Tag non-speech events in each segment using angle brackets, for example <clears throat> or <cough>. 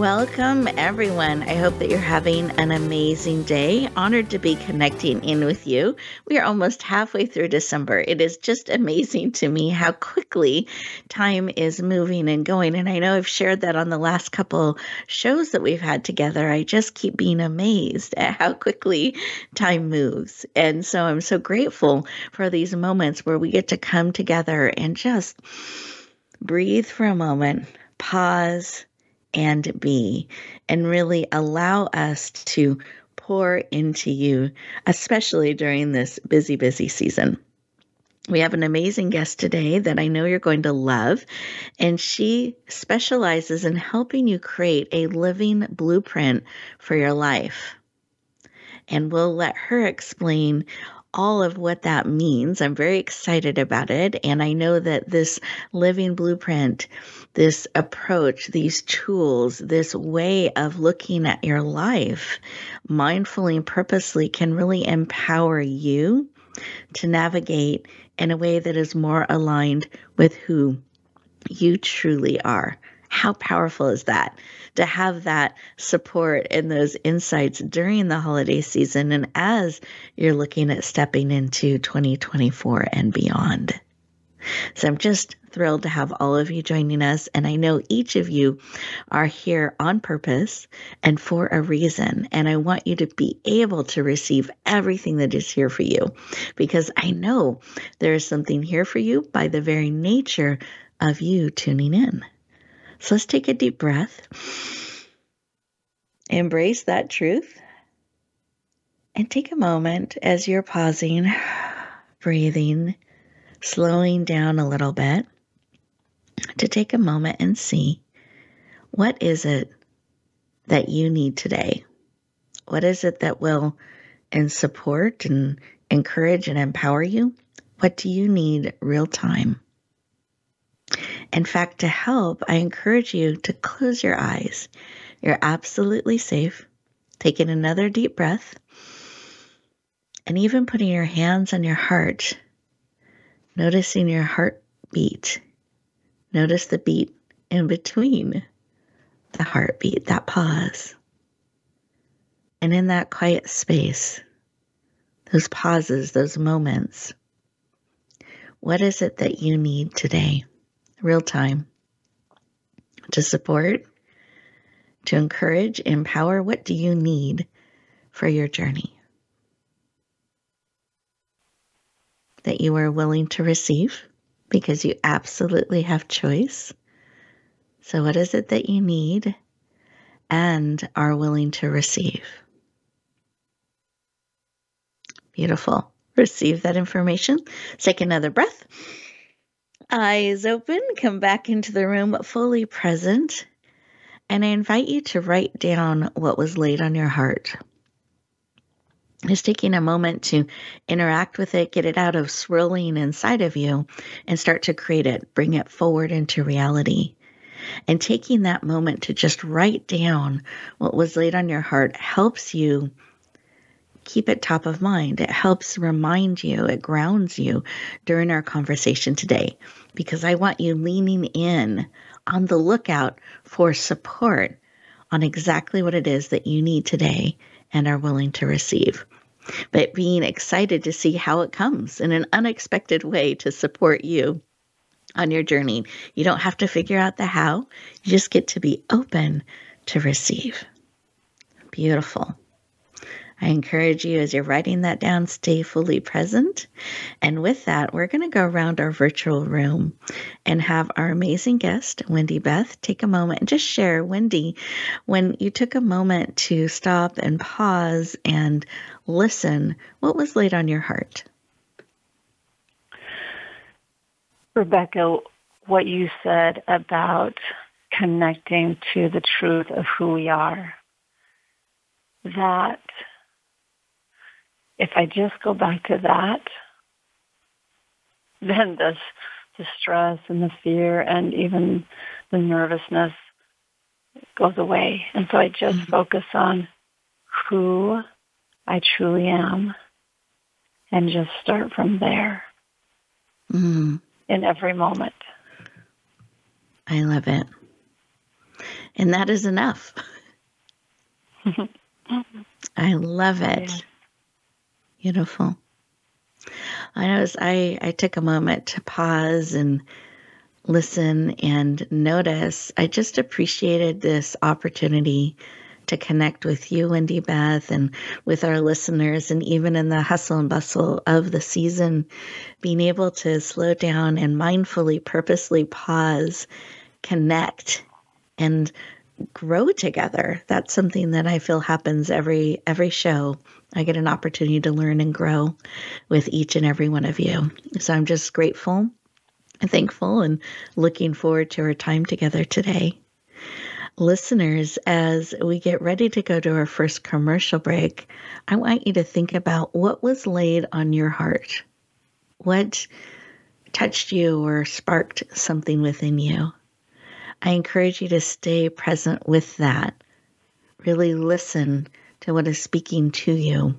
Welcome, everyone. I hope that you're having an amazing day. Honored to be connecting in with you. We are almost halfway through December. It is just amazing to me how quickly time is moving and going. And I know I've shared that on the last couple shows that we've had together. I just keep being amazed at how quickly time moves. And so I'm so grateful for these moments where we get to come together and just breathe for a moment, pause and be, and really allow us to pour into you, especially during this busy, busy season. We have an amazing guest today that I know you're going to love, and she specializes in helping you create a living blueprint for your life. And we'll let her explain all of what that means. I'm very excited about it. And I know that this living blueprint, this approach, these tools, this way of looking at your life mindfully and purposely can really empower you to navigate in a way that is more aligned with who you truly are. How powerful is that? To have that support and those insights during the holiday season and as you're looking at stepping into 2024 and beyond. So I'm just thrilled to have all of you joining us. And I know each of you are here on purpose and for a reason. And I want you to be able to receive everything that is here for you because I know there is something here for you by the very nature of you tuning in. So let's take a deep breath, embrace that truth, and take a moment as you're pausing, <sighs> breathing, slowing down a little bit to take a moment and see what is it that you need today? What is it that will and support and encourage and empower you? What do you need real time? In fact, to help, I encourage you to close your eyes. You're absolutely safe. Taking another deep breath and even putting your hands on your heart, noticing your heartbeat. Notice the beat in between the heartbeat, that pause. And in that quiet space, those pauses, those moments, what is it that you need today? real time to support, to encourage, empower. What do you need for your journey? That you are willing to receive because you absolutely have choice. So, what is it that you need and are willing to receive? Beautiful. Receive that information. Take another breath eyes open, come back into the room fully present, and I invite you to write down what was laid on your heart. Just taking a moment to interact with it, get it out of swirling inside of you, and start to create it, bring it forward into reality. And taking that moment to just write down what was laid on your heart helps you keep it top of mind. It helps remind you, it grounds you during our conversation today because I want you leaning in on the lookout for support on exactly what it is that you need today and are willing to receive. But being excited to see how it comes in an unexpected way to support you on your journey. You don't have to figure out the how, you just get to be open to receive. Beautiful. I encourage you as you're writing that down, stay fully present. And with that, we're going to go around our virtual room and have our amazing guest, Wendy Beth, take a moment and just share, Wendy, when you took a moment to stop and pause and listen, what was laid on your heart? Rebecca, what you said about connecting to the truth of who we are, that if I just go back to that, then this the stress and the fear and even the nervousness goes away. And so I just mm-hmm. focus on who I truly am and just start from there mm-hmm. in every moment. I love it. And that is enough. <laughs> I love it. Yeah. Beautiful. I know I, I took a moment to pause and listen and notice. I just appreciated this opportunity to connect with you, Wendy Beth, and with our listeners, and even in the hustle and bustle of the season, being able to slow down and mindfully, purposely pause, connect, and grow together. That's something that I feel happens every every show. I get an opportunity to learn and grow with each and every one of you. So I'm just grateful and thankful and looking forward to our time together today. Listeners, as we get ready to go to our first commercial break, I want you to think about what was laid on your heart. What touched you or sparked something within you? I encourage you to stay present with that. Really listen to what is speaking to you.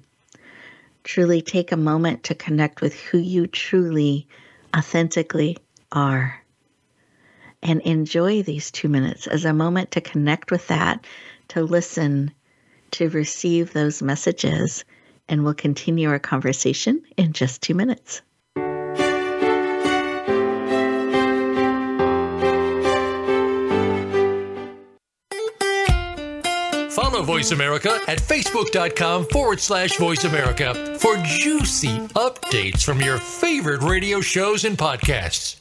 Truly take a moment to connect with who you truly, authentically are. And enjoy these two minutes as a moment to connect with that, to listen, to receive those messages. And we'll continue our conversation in just two minutes. Follow Voice America at facebook.com forward slash voice America for juicy updates from your favorite radio shows and podcasts.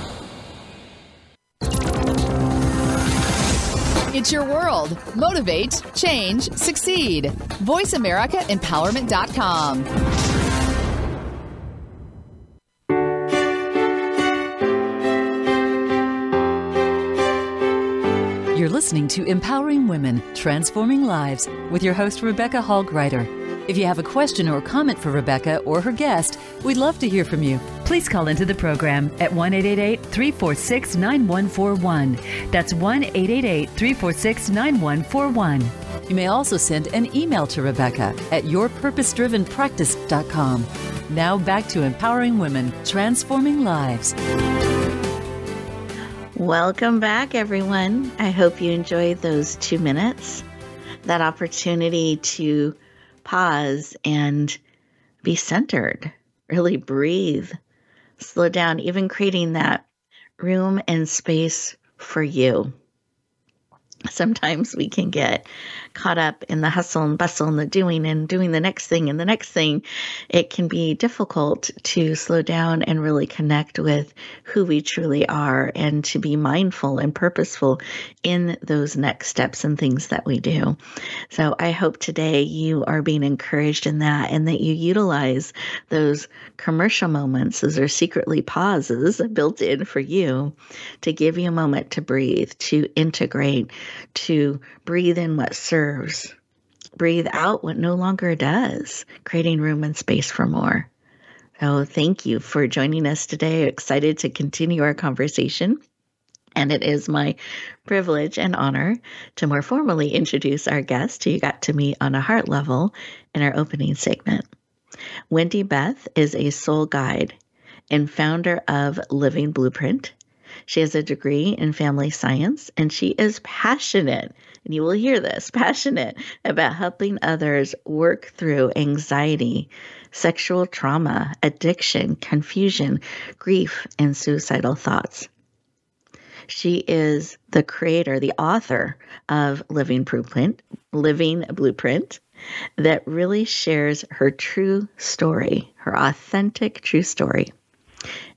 It's your world. Motivate, change, succeed. VoiceAmericaEmpowerment.com. You're listening to Empowering Women, Transforming Lives with your host, Rebecca Hall Gruyter. If you have a question or comment for Rebecca or her guest, we'd love to hear from you. Please call into the program at 1 346 9141. That's 1 346 9141. You may also send an email to Rebecca at yourpurposedrivenpractice.com. Now back to empowering women, transforming lives. Welcome back, everyone. I hope you enjoyed those two minutes, that opportunity to pause and be centered, really breathe, slow down, even creating that room and space for you. sometimes we can get caught up in the hustle and bustle and the doing and doing the next thing and the next thing. It can be difficult to slow down and really connect with who we truly are and to be mindful and purposeful in those next steps and things that we do. So I hope today you are being encouraged in that and that you utilize those commercial moments. Those are secretly pauses built in for you to give you a moment to breathe, to integrate to breathe in what serves, breathe out what no longer does, creating room and space for more. So, thank you for joining us today. Excited to continue our conversation. And it is my privilege and honor to more formally introduce our guest who you got to meet on a heart level in our opening segment. Wendy Beth is a soul guide and founder of Living Blueprint, she has a degree in family science and she is passionate, and you will hear this <laughs> passionate about helping others work through anxiety, sexual trauma, addiction, confusion, grief, and suicidal thoughts. She is the creator, the author of Living Blueprint, Living Blueprint, that really shares her true story, her authentic true story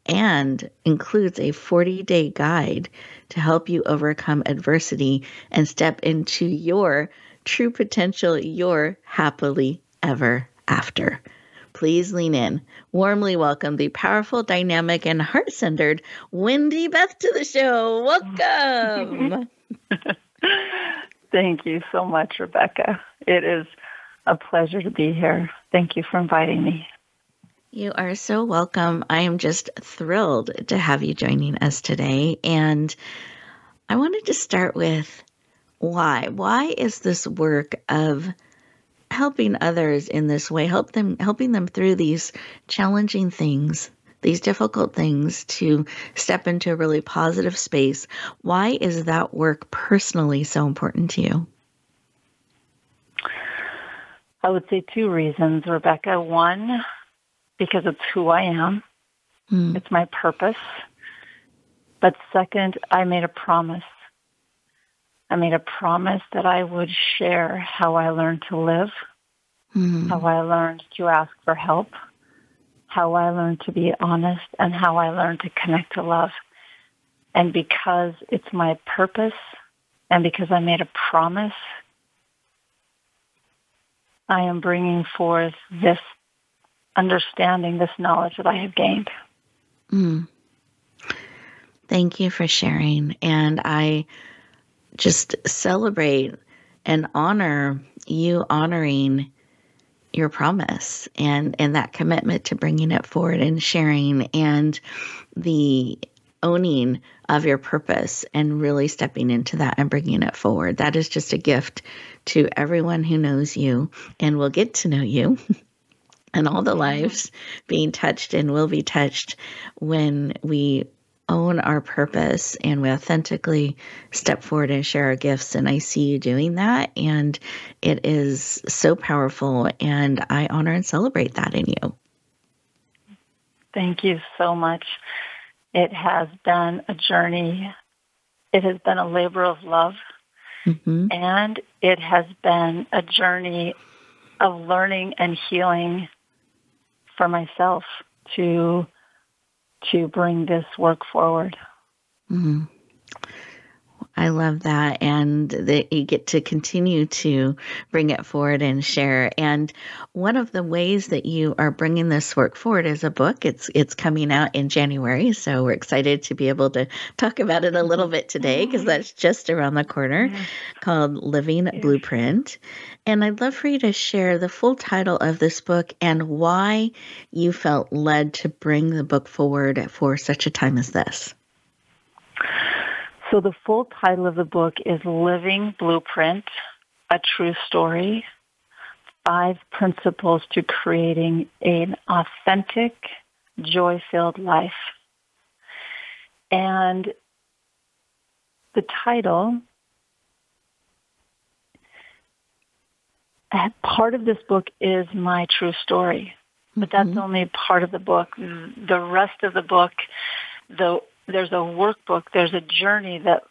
and includes a 40 day guide to help you overcome adversity and step into your true potential, your happily ever after. Please lean in. Warmly welcome the powerful, dynamic, and heart centered Wendy Beth to the show. Welcome. <laughs> Thank you so much, Rebecca. It is a pleasure to be here. Thank you for inviting me. You are so welcome. I am just thrilled to have you joining us today. And I wanted to start with why. Why is this work of helping others in this way, help them helping them through these challenging things, these difficult things to step into a really positive space. Why is that work personally so important to you? I would say two reasons, Rebecca. One, because it's who I am. Mm. It's my purpose. But second, I made a promise. I made a promise that I would share how I learned to live, mm. how I learned to ask for help, how I learned to be honest, and how I learned to connect to love. And because it's my purpose and because I made a promise, I am bringing forth this understanding this knowledge that I have gained. Mm. Thank you for sharing. And I just celebrate and honor you honoring your promise and and that commitment to bringing it forward and sharing and the owning of your purpose and really stepping into that and bringing it forward. That is just a gift to everyone who knows you and will get to know you <laughs> and all the lives being touched and will be touched when we own our purpose and we authentically step forward and share our gifts. And I see you doing that. And it is so powerful. And I honor and celebrate that in you. Thank you so much. It has been a journey, it has been a labor of love. Mm-hmm. And it has been a journey of learning and healing for myself to to bring this work forward. Mm-hmm. I love that. And that you get to continue to bring it forward and share. And one of the ways that you are bringing this work forward is a book. It's, it's coming out in January. So we're excited to be able to talk about it a mm-hmm. little bit today because mm-hmm. that's just around the corner called Living Blueprint. And I'd love for you to share the full title of this book and why you felt led to bring the book forward for such a time as this. So the full title of the book is Living Blueprint, A True Story, Five Principles to Creating an Authentic, Joy-Filled Life. And the title, part of this book is my true story, but that's mm-hmm. only part of the book. The rest of the book, the there's a workbook, there's a journey that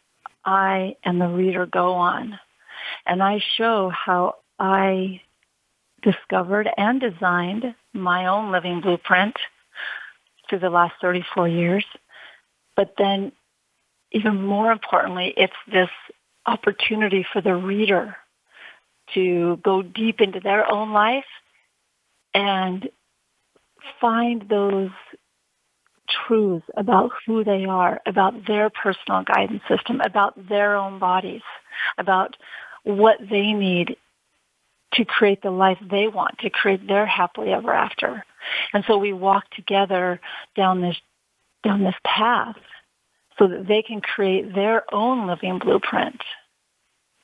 I and the reader go on. And I show how I discovered and designed my own living blueprint through the last 34 years. But then even more importantly, it's this opportunity for the reader to go deep into their own life and find those truths about who they are, about their personal guidance system, about their own bodies, about what they need to create the life they want, to create their happily ever after. And so we walk together down this down this path so that they can create their own living blueprint.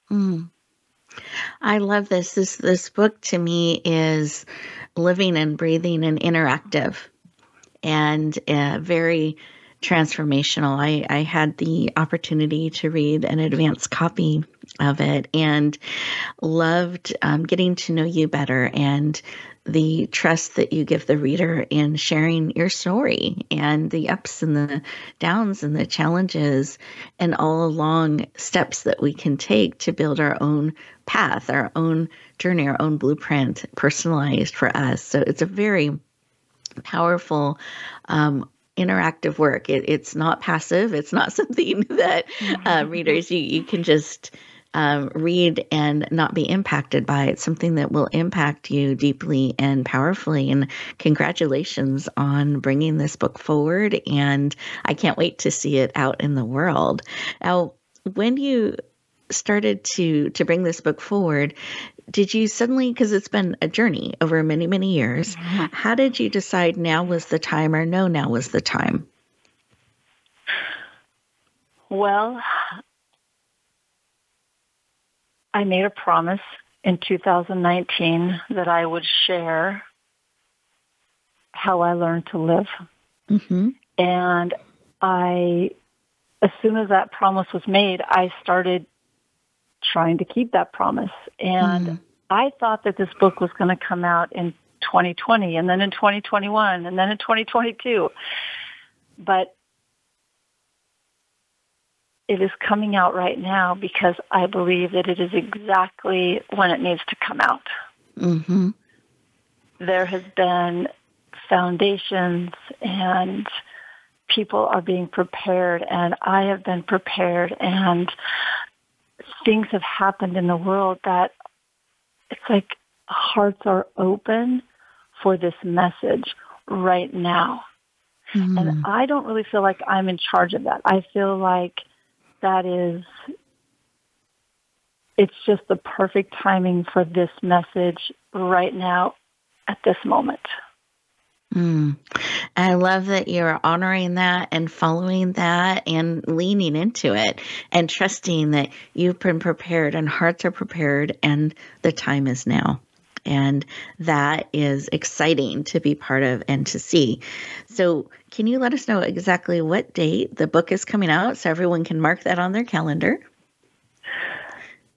Mm. I love this. This this book to me is living and breathing and interactive and uh, very transformational. I, I had the opportunity to read an advanced copy of it and loved um, getting to know you better and the trust that you give the reader in sharing your story and the ups and the downs and the challenges and all along steps that we can take to build our own path, our own journey, our own blueprint personalized for us. So it's a very powerful um, interactive work. It, it's not passive. It's not <laughs> something that uh, readers you you can just um, read and not be impacted by. It's something that will impact you deeply and powerfully. And congratulations on bringing this book forward. And I can't wait to see it out in the world. Now, when you started to to bring this book forward did you suddenly because it's been a journey over many many years mm-hmm. how did you decide now was the time or no now was the time well i made a promise in 2019 that i would share how i learned to live mm-hmm. and i as soon as that promise was made i started trying to keep that promise. And mm. I thought that this book was going to come out in 2020 and then in 2021 and then in 2022. But it is coming out right now because I believe that it is exactly when it needs to come out. Mm-hmm. There has been foundations and people are being prepared and I have been prepared and things have happened in the world that it's like hearts are open for this message right now. Mm-hmm. And I don't really feel like I'm in charge of that. I feel like that is, it's just the perfect timing for this message right now at this moment. Mm. I love that you're honoring that and following that and leaning into it and trusting that you've been prepared and hearts are prepared and the time is now. And that is exciting to be part of and to see. So, can you let us know exactly what date the book is coming out so everyone can mark that on their calendar?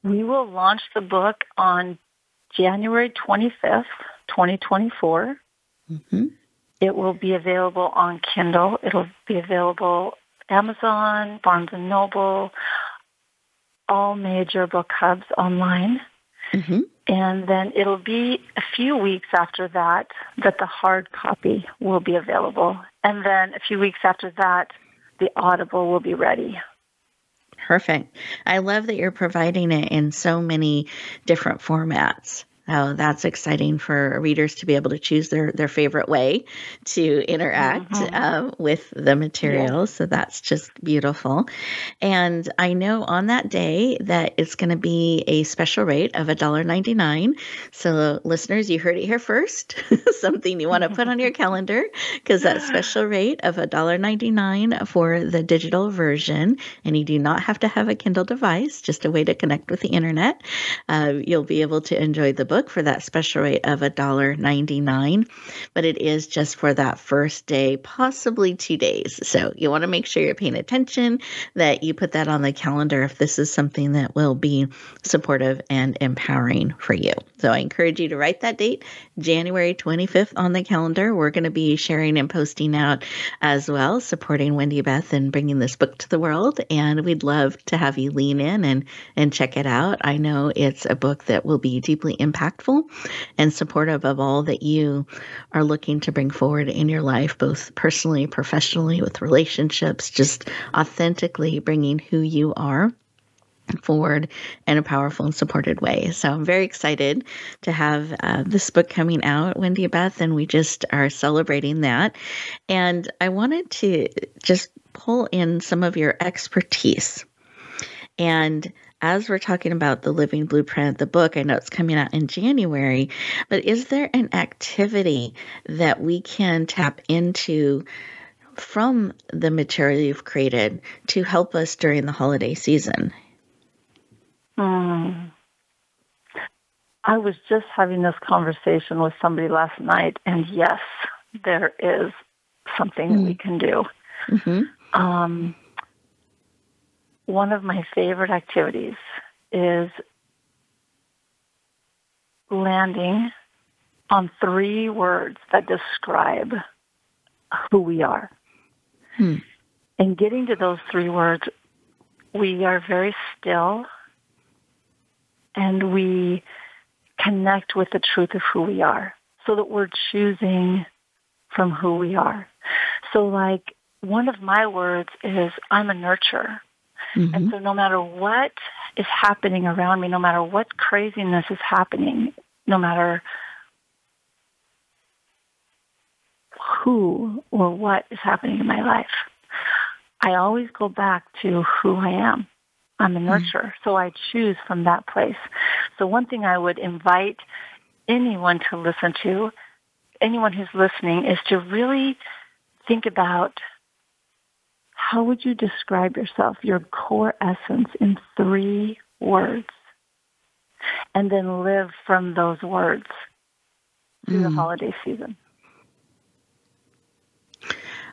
We will launch the book on January 25th, 2024. Mm-hmm. It will be available on Kindle. It'll be available Amazon, Barnes and Noble, all major book hubs online. Mm-hmm. And then it'll be a few weeks after that that the hard copy will be available. And then a few weeks after that, the Audible will be ready. Perfect. I love that you're providing it in so many different formats. Oh, that's exciting for readers to be able to choose their, their favorite way to interact mm-hmm. um, with the material. Yeah. So that's just beautiful. And I know on that day that it's going to be a special rate of $1.99. So, listeners, you heard it here first. <laughs> Something you want to put on your calendar because that special <laughs> rate of $1.99 for the digital version. And you do not have to have a Kindle device, just a way to connect with the internet. Uh, you'll be able to enjoy the book for that special rate of $1.99, but it is just for that first day, possibly two days. So you want to make sure you're paying attention, that you put that on the calendar if this is something that will be supportive and empowering for you. So I encourage you to write that date, January 25th on the calendar. We're going to be sharing and posting out as well, supporting Wendy Beth and bringing this book to the world. And we'd love to have you lean in and, and check it out. I know it's a book that will be deeply impactful and supportive of all that you are looking to bring forward in your life, both personally, professionally, with relationships, just authentically bringing who you are forward in a powerful and supported way. So I'm very excited to have uh, this book coming out, Wendy Beth, and we just are celebrating that. And I wanted to just pull in some of your expertise. And as we're talking about the Living Blueprint, the book, I know it's coming out in January, but is there an activity that we can tap into? From the material you've created to help us during the holiday season? Mm. I was just having this conversation with somebody last night, and yes, there is something mm. that we mm. can do. Mm-hmm. Um, one of my favorite activities is landing on three words that describe who we are. Hmm. And getting to those three words, we are very still and we connect with the truth of who we are so that we're choosing from who we are. So like one of my words is I'm a nurturer. Mm-hmm. And so no matter what is happening around me, no matter what craziness is happening, no matter who or what is happening in my life, I always go back to who I am. I'm a mm-hmm. nurturer, mm-hmm. so I choose from that place. So one thing I would invite anyone to listen to, anyone who's listening, is to really think about how would you describe yourself, your core essence in three words? And then live from those words through mm. the holiday season.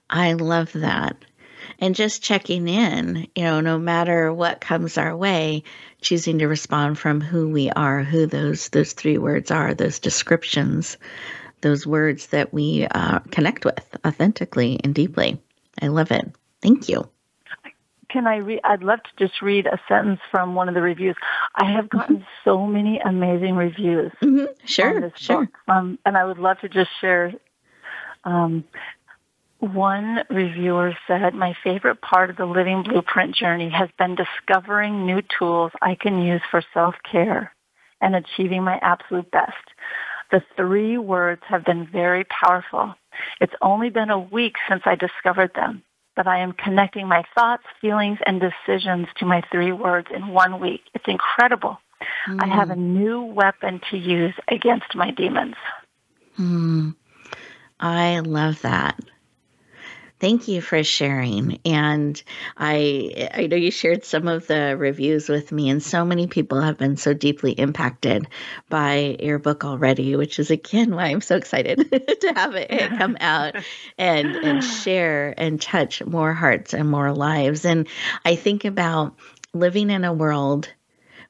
I love that. And just checking in, you know, no matter what comes our way, choosing to respond from who we are, who those those three words are, those descriptions, those words that we uh, connect with authentically and deeply. I love it. Thank you. Can I read? I'd love to just read a sentence from one of the reviews. I have gotten mm-hmm. so many amazing reviews. Mm-hmm. Sure, sure. Um, and I would love to just share. Um, one reviewer said, my favorite part of the living blueprint journey has been discovering new tools I can use for self-care and achieving my absolute best. The three words have been very powerful. It's only been a week since I discovered them that I am connecting my thoughts, feelings, and decisions to my three words in one week. It's incredible. Mm. I have a new weapon to use against my demons. Mm. I love that. Thank you for sharing. And I I know you shared some of the reviews with me, and so many people have been so deeply impacted by your book already, which is again why I'm so excited <laughs> to have it come <laughs> out and and share and touch more hearts and more lives. And I think about living in a world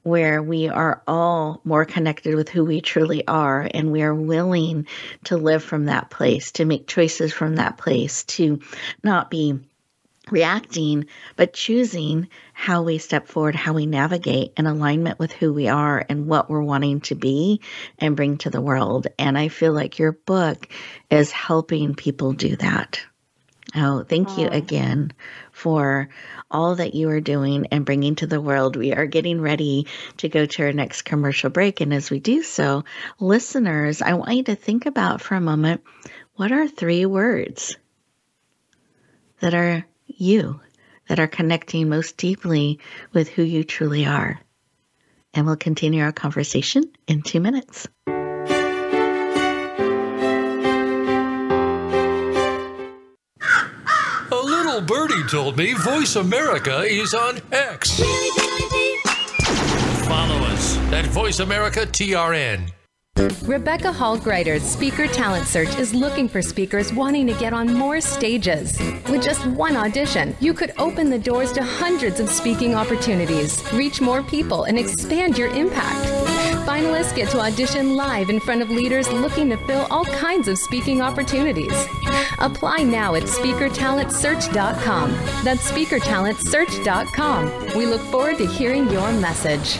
where we are all more connected with who we truly are and we are willing to live from that place, to make choices from that place, to not be reacting, but choosing how we step forward, how we navigate in alignment with who we are and what we're wanting to be and bring to the world. And I feel like your book is helping people do that. Oh, thank you oh. again for all that you are doing and bringing to the world. We are getting ready to go to our next commercial break. And as we do so, listeners, I want you to think about for a moment what are three words that are you, that are connecting most deeply with who you truly are? And we'll continue our conversation in two minutes. Birdie told me Voice America is on X. Follow us at Voice America TRN. Rebecca Hall Gruyter's Speaker Talent Search is looking for speakers wanting to get on more stages. With just one audition, you could open the doors to hundreds of speaking opportunities, reach more people, and expand your impact. Finalists get to audition live in front of leaders looking to fill all kinds of speaking opportunities. Apply now at speakertalentsearch.com. That's speakertalentsearch.com. We look forward to hearing your message.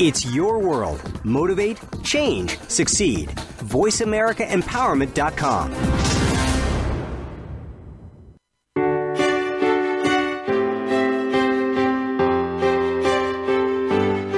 It's your world. Motivate, change, succeed. VoiceAmericaEmpowerment.com.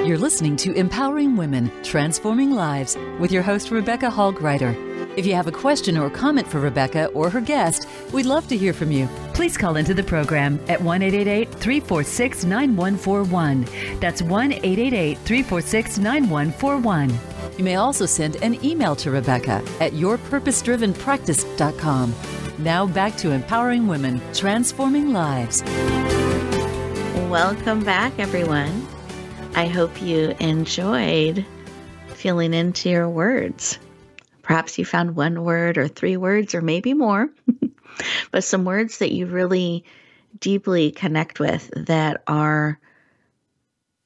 You're listening to Empowering Women, Transforming Lives with your host, Rebecca Hall Gruyter. If you have a question or comment for Rebecca or her guest, we'd love to hear from you. Please call into the program at 1 346 9141. That's 1 346 9141. You may also send an email to Rebecca at yourpurposedrivenpractice.com. Now back to Empowering Women, Transforming Lives. Welcome back, everyone. I hope you enjoyed feeling into your words. Perhaps you found one word or three words or maybe more, <laughs> but some words that you really deeply connect with that are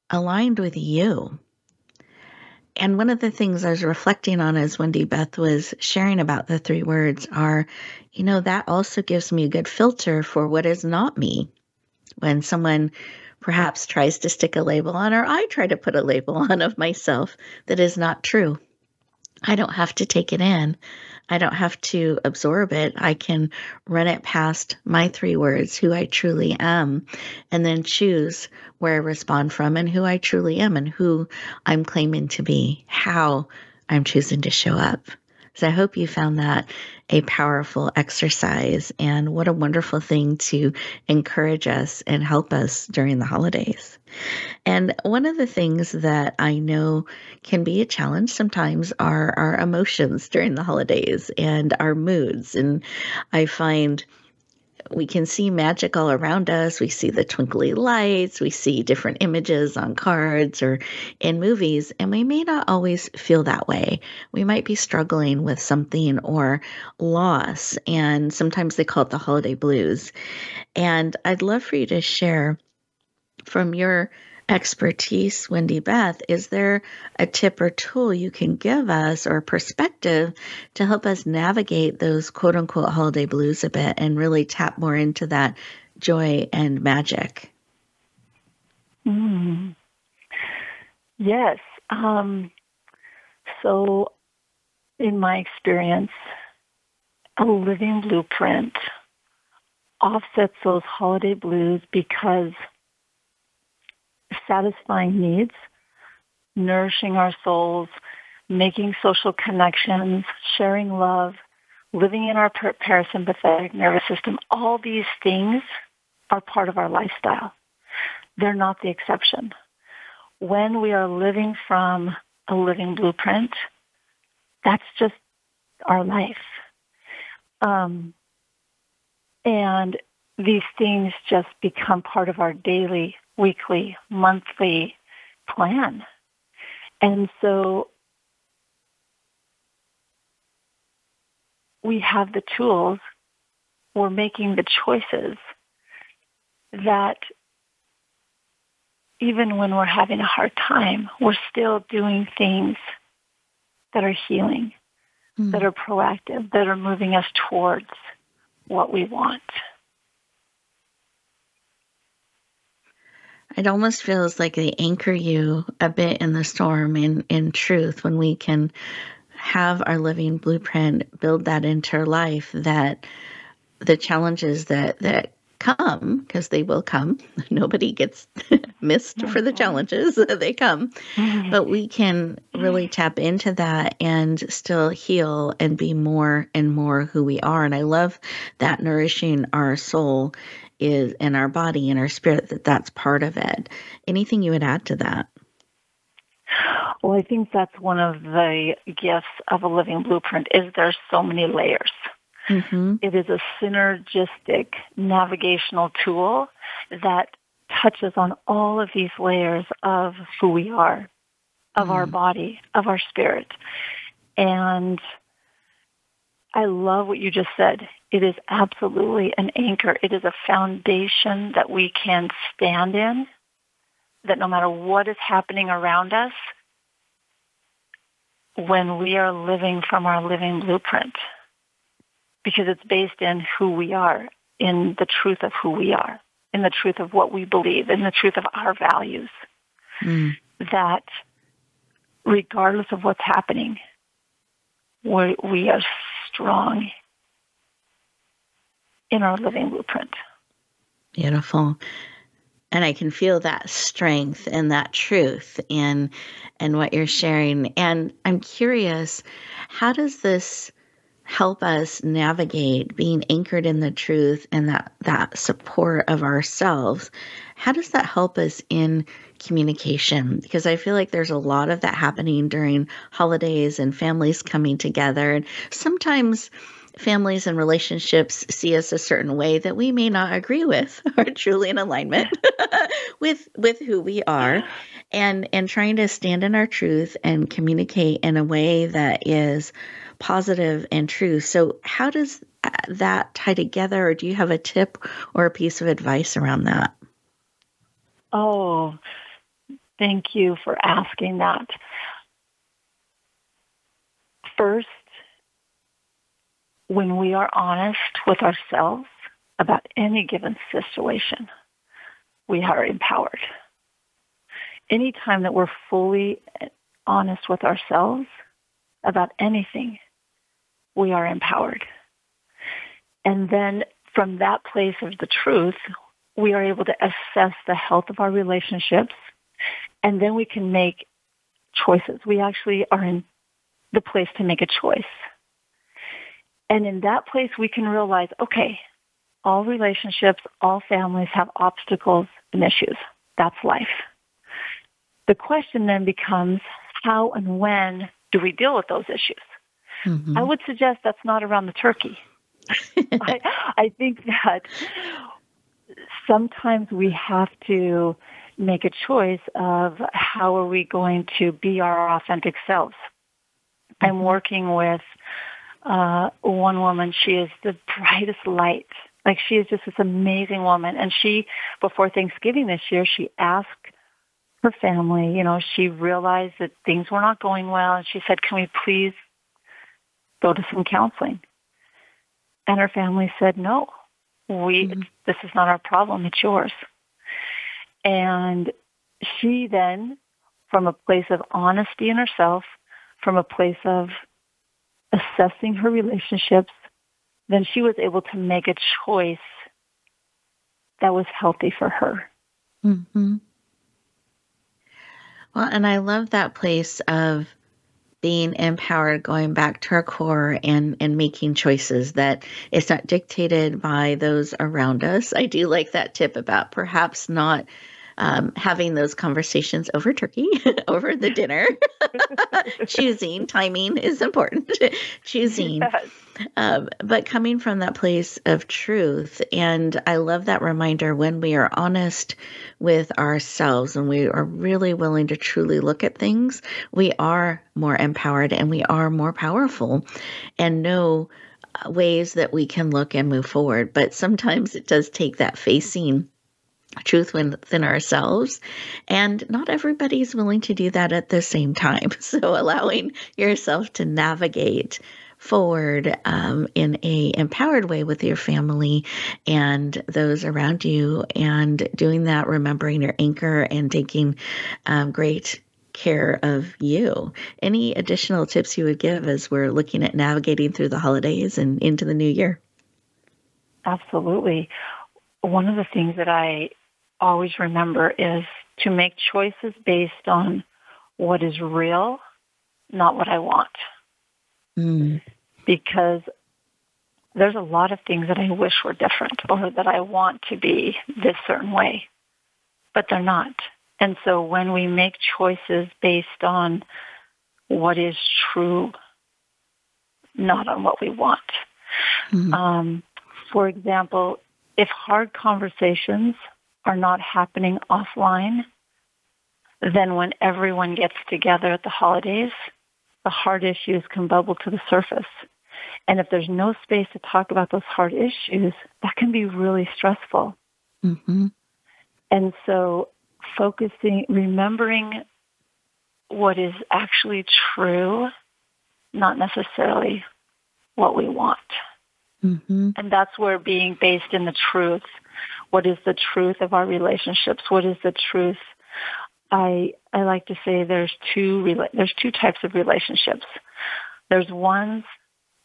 aligned with you. And one of the things I was reflecting on as Wendy Beth was sharing about the three words are, you know, that also gives me a good filter for what is not me. When someone perhaps tries to stick a label on, or I try to put a label <laughs> on of myself that is not true. I don't have to take it in. I don't have to absorb it. I can run it past my three words, who I truly am, and then choose where I respond from and who I truly am and who I'm claiming to be, how I'm choosing to show up. So I hope you found that a powerful exercise and what a wonderful thing to encourage us and help us during the holidays. And one of the things that I know can be a challenge sometimes are our emotions during the holidays and our moods. And I find we can see magic all around us. We see the twinkly lights, we see different images on cards or in movies, and we may not always feel that way. We might be struggling with something or loss, and sometimes they call it the holiday blues. And I'd love for you to share from your expertise, Wendy Beth, is there a tip or tool you can give us or perspective to help us navigate those quote unquote holiday blues a bit and really tap more into that joy and magic? Mm. Yes. Um, so, in my experience, a living blueprint offsets those holiday blues because satisfying needs, nourishing our souls, making social connections, sharing love, living in our parasympathetic nervous system, all these things are part of our lifestyle. They're not the exception. When we are living from a living blueprint, that's just our life. Um, and these things just become part of our daily weekly, monthly plan. And so we have the tools, we're making the choices that even when we're having a hard time, we're still doing things that are healing, mm. that are proactive, that are moving us towards what we want. It almost feels like they anchor you a bit in the storm in, in truth when we can have our living blueprint, build that into our life that the challenges that, that come, because they will come, <laughs> nobody gets <laughs> missed for the challenges, that <laughs> they come. But we can really tap into that and still heal and be more and more who we are. And I love that nourishing our soul is in our body and our spirit that that's part of it. Anything you would add to that? Well, I think that's one of the gifts of a living blueprint is there's so many layers. Mm-hmm. It is a synergistic navigational tool that touches on all of these layers of who we are, of mm. our body, of our spirit. And I love what you just said. It is absolutely an anchor. It is a foundation that we can stand in, that no matter what is happening around us, when we are living from our living blueprint, because it's based in who we are, in the truth of who we are, in the truth of what we believe, in the truth of our values, mm. that regardless of what's happening, we we are strong in our living blueprint. Beautiful. And I can feel that strength and that truth in and what you're sharing. And I'm curious, how does this help us navigate being anchored in the truth and that that support of ourselves? How does that help us in communication? Because I feel like there's a lot of that happening during holidays and families coming together. And sometimes families and relationships see us a certain way that we may not agree with <laughs> or truly in alignment <laughs> with with who we are and and trying to stand in our truth and communicate in a way that is positive and true. So how does uh, that tie together or do you have a tip or a piece of advice around that? Oh thank you for asking that first when we are honest with ourselves about any given situation, we are empowered. Anytime that we're fully honest with ourselves about anything, we are empowered. And then from that place of the truth, we are able to assess the health of our relationships and then we can make choices. We actually are in the place to make a choice. And in that place, we can realize, okay, all relationships, all families have obstacles and issues. That's life. The question then becomes, how and when do we deal with those issues? Mm-hmm. I would suggest that's not around the turkey. <laughs> I, I think that sometimes we have to make a choice of how are we going to be our authentic selves. Mm-hmm. I'm working with uh, one woman, she is the brightest light. Like she is just this amazing woman. And she, before Thanksgiving this year, she asked her family, you know, she realized that things were not going well. And she said, can we please go to some counseling? And her family said, no, we, mm-hmm. this is not our problem. It's yours. And she then, from a place of honesty in herself, from a place of assessing her relationships, then she was able to make a choice that was healthy for her. Mm-hmm. Well, and I love that place of being empowered, going back to our core and and making choices that it's not dictated by those around us. I do like that tip about perhaps not um, having those conversations over turkey, <laughs> over the dinner. <laughs> Choosing timing is important. <laughs> Choosing. Yes. Um, but coming from that place of truth. And I love that reminder when we are honest with ourselves and we are really willing to truly look at things, we are more empowered and we are more powerful and know ways that we can look and move forward. But sometimes it does take that facing truth within ourselves. And not everybody's willing to do that at the same time. <laughs> So allowing yourself to navigate forward um, in a empowered way with your family and those around you and doing that remembering your anchor and taking um, great care of you any additional tips you would give as we're looking at navigating through the holidays and into the new year absolutely one of the things that i always remember is to make choices based on what is real not what i want Mm. Because there's a lot of things that I wish were different or that I want to be this certain way, but they're not. And so when we make choices based on what is true, not on what we want. Mm-hmm. Um, for example, if hard conversations are not happening offline, then when everyone gets together at the holidays, the hard issues can bubble to the surface. And if there's no space to talk about those hard issues, that can be really stressful. Mm-hmm. And so focusing, remembering what is actually true, not necessarily what we want. Mm-hmm. And that's where being based in the truth. What is the truth of our relationships? What is the truth I I like to say there's two there's two types of relationships. There's ones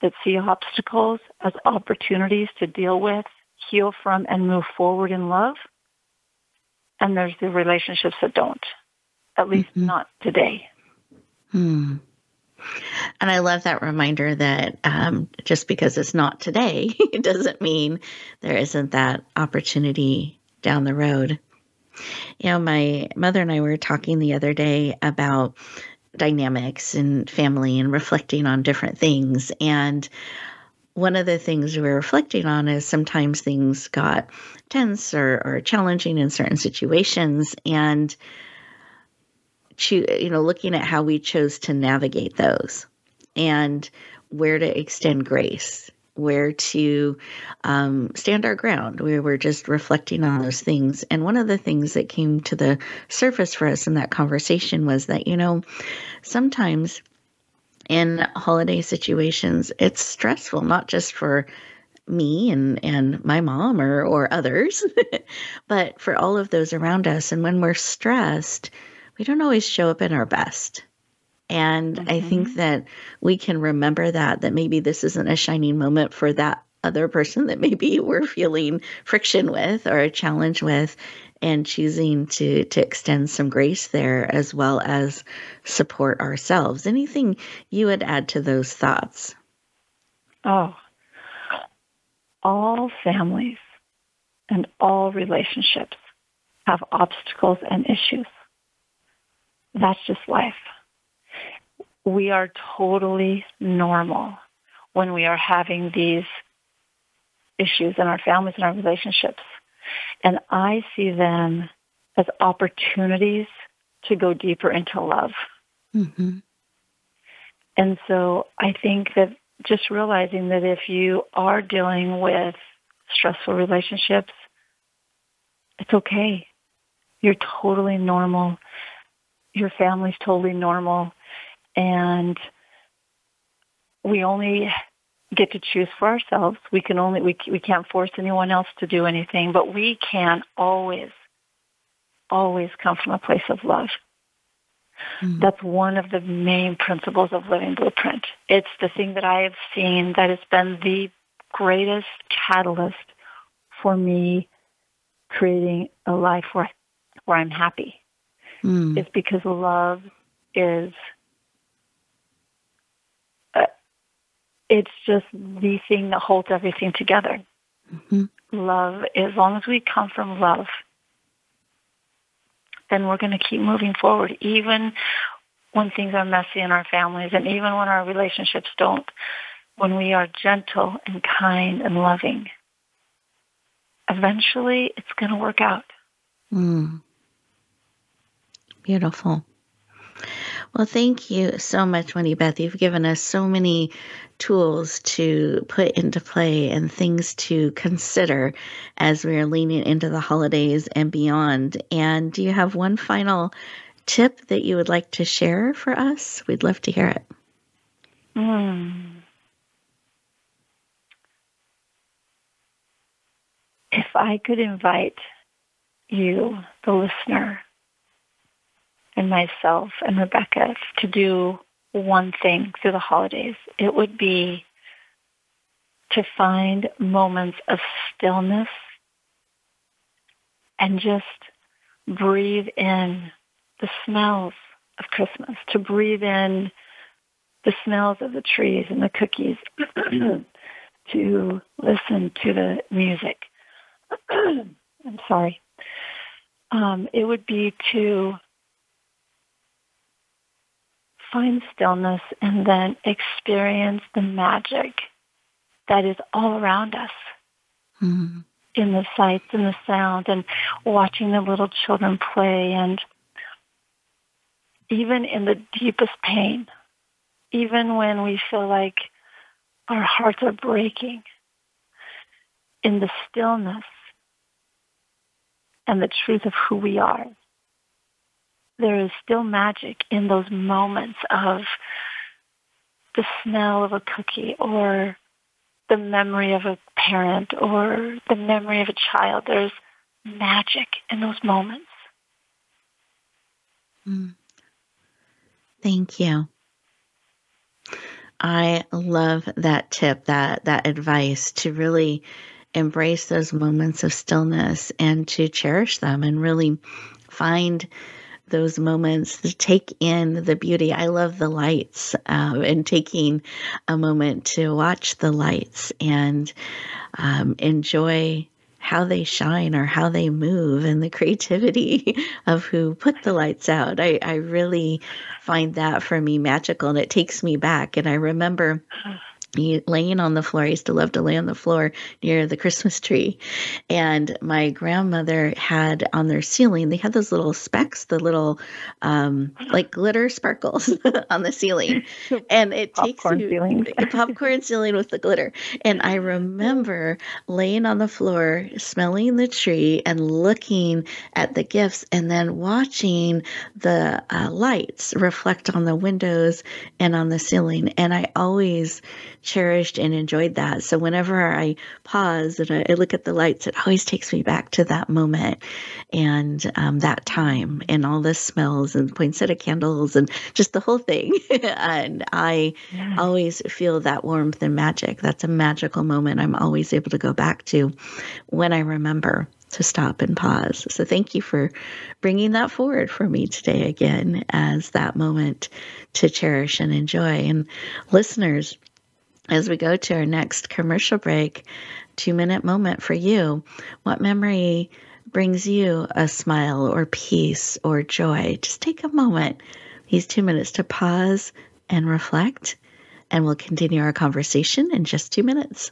that see obstacles as opportunities to deal with, heal from, and move forward in love. And there's the relationships that don't, at least mm-hmm. not today. Hmm. And I love that reminder that um, just because it's not today, <laughs> it doesn't mean there isn't that opportunity down the road. You know, my mother and I were talking the other day about dynamics and family and reflecting on different things. And one of the things we were reflecting on is sometimes things got tense or, or challenging in certain situations. And to, you know, looking at how we chose to navigate those and where to extend grace where to um, stand our ground. We were just reflecting on those things. And one of the things that came to the surface for us in that conversation was that, you know, sometimes in holiday situations, it's stressful, not just for me and, and my mom or, or others, <laughs> but for all of those around us. And when we're stressed, we don't always show up in our best. And mm-hmm. I think mm-hmm. that we can remember that, that maybe this isn't a shining moment for that other person that maybe <laughs> we're feeling friction with or a challenge with and choosing to to extend some grace there as well as support ourselves anything you would add to those thoughts oh all families and all relationships have obstacles and issues that's just life we are totally normal when we are having these issues in our families and our relationships. And I see them as opportunities to go deeper into love. Mm-hmm. And so I think that just realizing that if you are dealing with stressful relationships, it's okay. You're totally normal. Your family's totally normal and we only get to choose for ourselves. We can only we we can't force anyone else to do anything, but we can always always come from a place of love. Mm. That's one of the main principles of Living Blueprint. It's the thing that I have seen that has been the greatest catalyst for me creating a life where where I'm happy. Mm. It's because love is it's just the thing that holds everything together. Mm-hmm. Love, as long as we come from love, then we're going to keep moving forward, even when things are messy in our families and even when our relationships don't. When we are gentle and kind and loving, eventually it's going to work out. Mm. Beautiful. Well, thank you so much, Wendy Beth. You've given us so many tools to put into play and things to consider as we are leaning into the holidays and beyond. And do you have one final tip that you would like to share for us? We'd love to hear it. Mm. If I could invite you, the listener, and myself and Rebecca to do one thing through the holidays, it would be to find moments of stillness and just breathe in the smells of Christmas, to breathe in the smells of the trees and the cookies, <clears throat> to listen to the music. <clears throat> I'm sorry. Um, it would be to find stillness and then experience the magic that is all around us mm-hmm. in the sights and the sound and watching the little children play and even in the deepest pain, even when we feel like our hearts are breaking, in the stillness and the truth of who we are there is still magic in those moments of the smell of a cookie or the memory of a parent or the memory of a child. There's magic in those moments. Mm. Thank you. I love that tip, that that advice to really embrace those moments of stillness and to cherish them and really find those moments to take in the beauty. I love the lights uh, and taking a moment to watch the lights and um, enjoy how they shine or how they move and the <laughs> creativity of who put the lights out. I, I really find that for me magical and it takes me back. And I remember laying on the floor. I used to love to lay on the floor near the Christmas tree. And my grandmother had on their ceiling, they had those little specks, the little um, like glitter sparkles <laughs> on the ceiling. And it popcorn takes ceiling. <laughs> popcorn ceiling with the glitter. And I remember laying on the floor, smelling the tree and looking at the gifts and then watching the uh, lights reflect on the windows and on the ceiling. And I always cherished and enjoyed that. So whenever I pause and I, look at the lights, it always takes me back to that moment and um, that time and all the smells and poinsettia candles and just the whole thing. <laughs> and I yeah. always feel that warmth and magic. That's a magical moment I'm always able to go back to when I remember to stop and pause. So thank you for bringing that forward for me today again as that moment to cherish and enjoy. And listeners, as we go to our next commercial break, two minute moment for you. What memory brings you a smile or peace or joy? Just take a moment, these two minutes to pause and reflect, and we'll continue our conversation in just two minutes.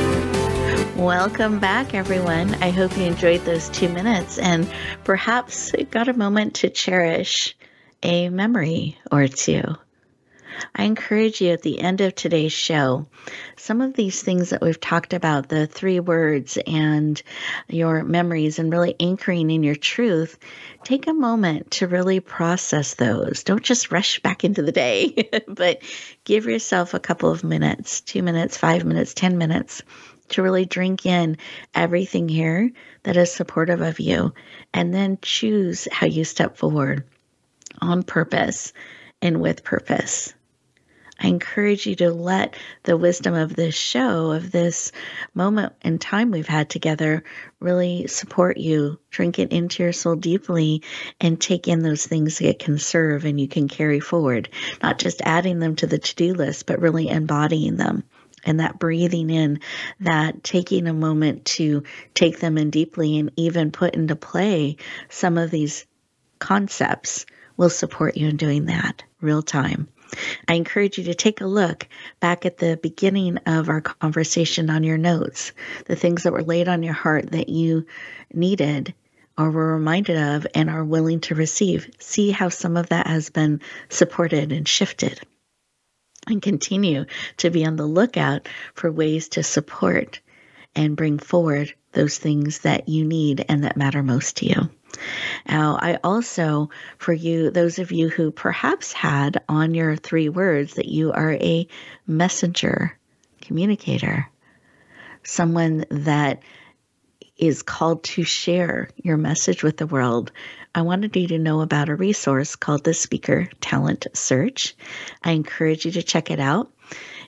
Welcome back, everyone. I hope you enjoyed those two minutes and perhaps got a moment to cherish a memory or two. I encourage you at the end of today's show, some of these things that we've talked about, the three words and your memories, and really anchoring in your truth, take a moment to really process those. Don't just rush back into the day, <laughs> but give yourself a couple of minutes two minutes, five minutes, 10 minutes to really drink in everything here that is supportive of you, and then choose how you step forward on purpose and with purpose. I encourage you to let the wisdom of this show, of this moment in time we've had together, really support you. Drink it into your soul deeply and take in those things that can serve and you can carry forward. Not just adding them to the to do list, but really embodying them and that breathing in, that taking a moment to take them in deeply and even put into play some of these concepts will support you in doing that real time. I encourage you to take a look back at the beginning of our conversation on your notes, the things that were laid on your heart that you needed or were reminded of and are willing to receive. See how some of that has been supported and shifted and continue to be on the lookout for ways to support and bring forward those things that you need and that matter most to you. Now, I also, for you, those of you who perhaps had on your three words that you are a messenger, communicator, someone that is called to share your message with the world, I wanted you to know about a resource called the Speaker Talent Search. I encourage you to check it out.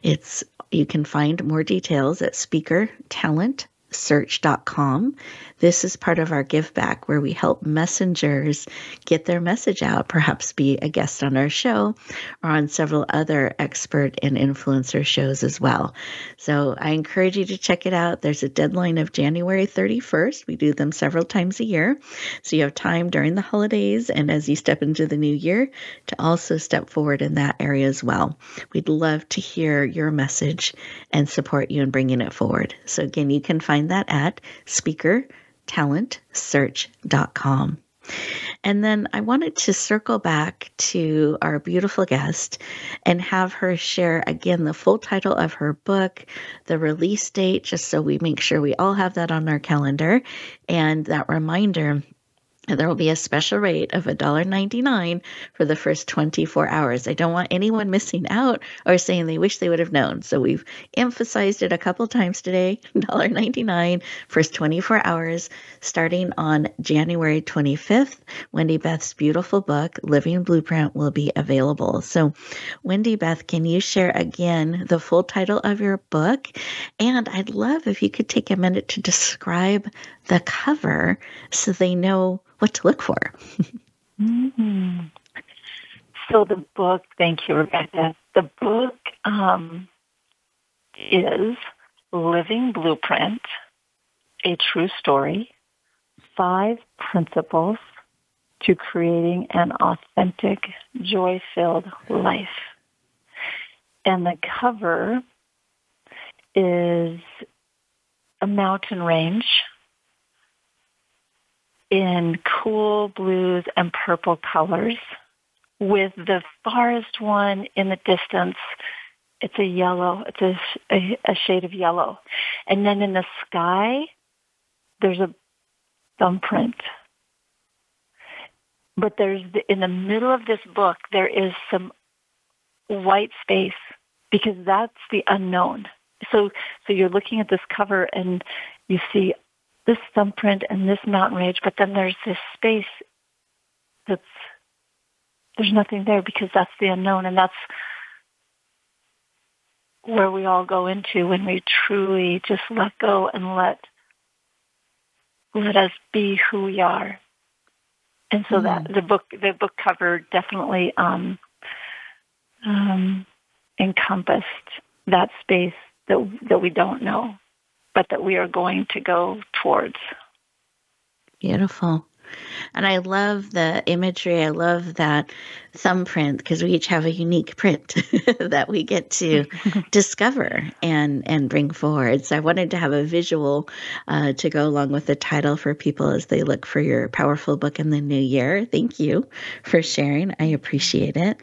It's you can find more details at speakertalentsearch.com. This is part of our give back where we help messengers get their message out, perhaps be a guest on our show or on several other expert and influencer shows as well. So I encourage you to check it out. There's a deadline of January 31st. We do them several times a year. So you have time during the holidays and as you step into the new year to also step forward in that area as well. We'd love to hear your message and support you in bringing it forward. So again, you can find that at speaker talentsearch.com. And then I wanted to circle back to our beautiful guest and have her share again the full title of her book, the release date, just so we make sure we all have that on our calendar, and that reminder and there will be a special rate of $1.99 for the first 24 hours. I don't want anyone missing out or saying they wish they would have known. So we've emphasized it a couple times today <laughs> $1.99 first 24 hours starting on January 25th. Wendy Beth's beautiful book, Living Blueprint, will be available. So, Wendy Beth, can you share again the full title of your book? And I'd love if you could take a minute to describe the cover so they know what to look for. mm-hmm. So the book, thank you, Rebecca. The book um, is Living Blueprint, a true story, five principles to creating an authentic, joy-filled life. And the cover is a mountain range in cool blues and purple colors with the farthest one in the distance It's a yellow. It's a, a, a shade of yellow. And then in the sky, there's a thumbprint. But there's the, in the middle of this book, there is some white space because that's the unknown. So, so you're looking at this cover and you see this thumbprint and this mountain range, but then there's this space that's there's nothing there because that's the unknown and that's where we all go into when we truly just let go and let let us be who we are. And so mm-hmm. that the book the book cover definitely um, um, encompassed that space that that we don't know, but that we are going to go towards. Beautiful. And I love the imagery. I love that thumbprint because we each have a unique print <laughs> that we get to <laughs> discover and and bring forward. So I wanted to have a visual uh, to go along with the title for people as they look for your powerful book in the new year. Thank you for sharing. I appreciate it.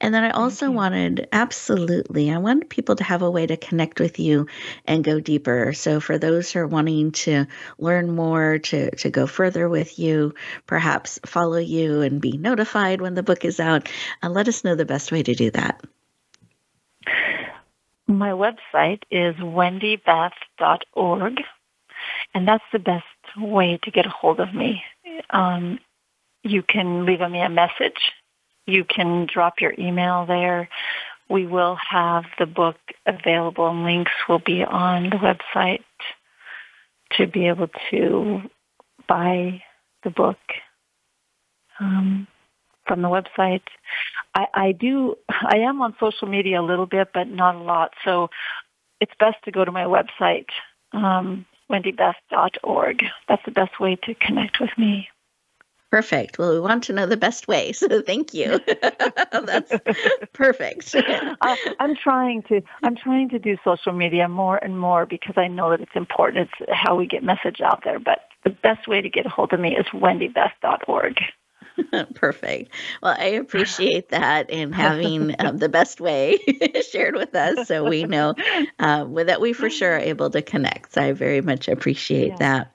And then I also wanted absolutely I wanted people to have a way to connect with you and go deeper. So for those who are wanting to learn more, to to go further with you, perhaps follow you and be notified when the book is out, and let us know the best way to do that. My website is wendybeth.org, and that's the best way to get a hold of me. Um, you can leave me a message. You can drop your email there. We will have the book available and links will be on the website to be able to buy the book um, from the website. I, I do. I am on social media a little bit, but not a lot. So it's best to go to my website, um, wendybeth.org. That's the best way to connect with me. Perfect. Well, we want to know the best way, so thank you. <laughs> That's perfect. I, am trying to I'm trying to do social media more and more because I know that it's important. It's how we get message out there. But the best way to get a hold of me is wendybeth.org. <laughs> Perfect. Well, I appreciate that and having um, the best way <laughs> shared with us so we know uh, that we for sure are able to connect. So I very much appreciate yeah. that.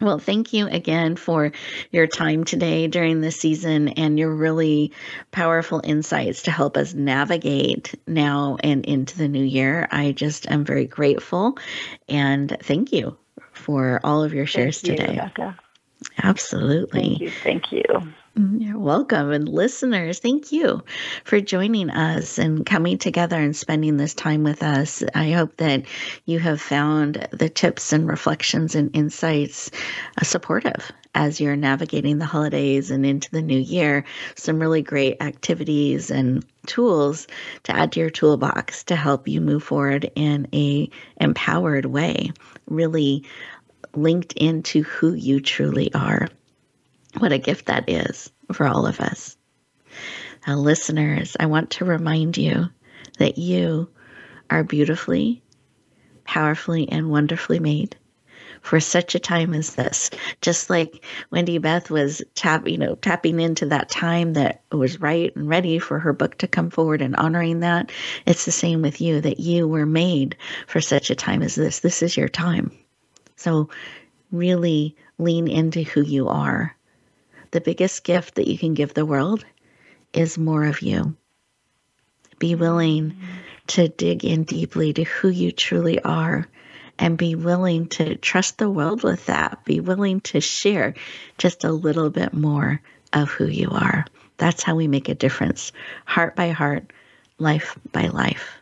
Well, thank you again for your time today during the season and your really powerful insights to help us navigate now and into the new year. I just am very grateful and thank you for all of your shares thank you, today. Rebecca. Absolutely. Thank you. Thank you. Mm, you're welcome. And listeners, thank you for joining us and coming together and spending this time with us. I hope that you have found the tips and reflections and insights uh, supportive as you're navigating the holidays and into the new year. Some really great activities and tools to add to your toolbox to help you move forward in a empowered way, really linked into who you truly are. What a gift that is for all of us. Now, listeners, I want to remind you that you are beautifully, powerfully, and wonderfully made for such a time as this. Just like Wendy Beth was tap, you know, tapping into that time that was right and ready for her book to come forward and honoring that. It's the same with you that you were made for such a time as this. This is your time. So really lean into who you are the biggest gift that you can give the world is more of you. Be willing to dig in deeply to who you truly are and be willing to trust the world with that. Be willing to share just a little bit more of who you are. That's how we make a difference, heart by heart, life by life.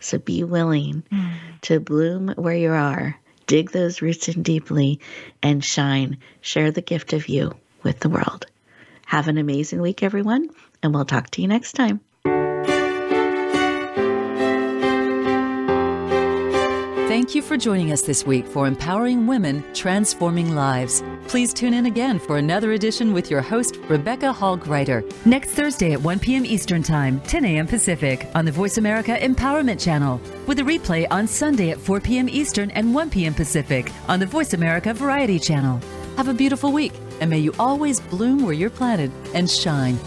So be willing mm. to bloom where you are, dig those roots in deeply, and shine. Share the gift of you with the world. Have an amazing week, everyone, and we'll talk to you next time. Thank you for joining us this week for Empowering Women, Transforming Lives. Please tune in again for another edition with your host, Rebecca Hall Gruyter, next Thursday at 1 p.m. Eastern Time, 10 a.m. Pacific, on the Voice America Empowerment Channel, with a replay on Sunday at 4 p.m. Eastern and 1 p.m. Pacific on the Voice America Variety Channel. Have a beautiful week, and may you always bloom where you're planted and shine.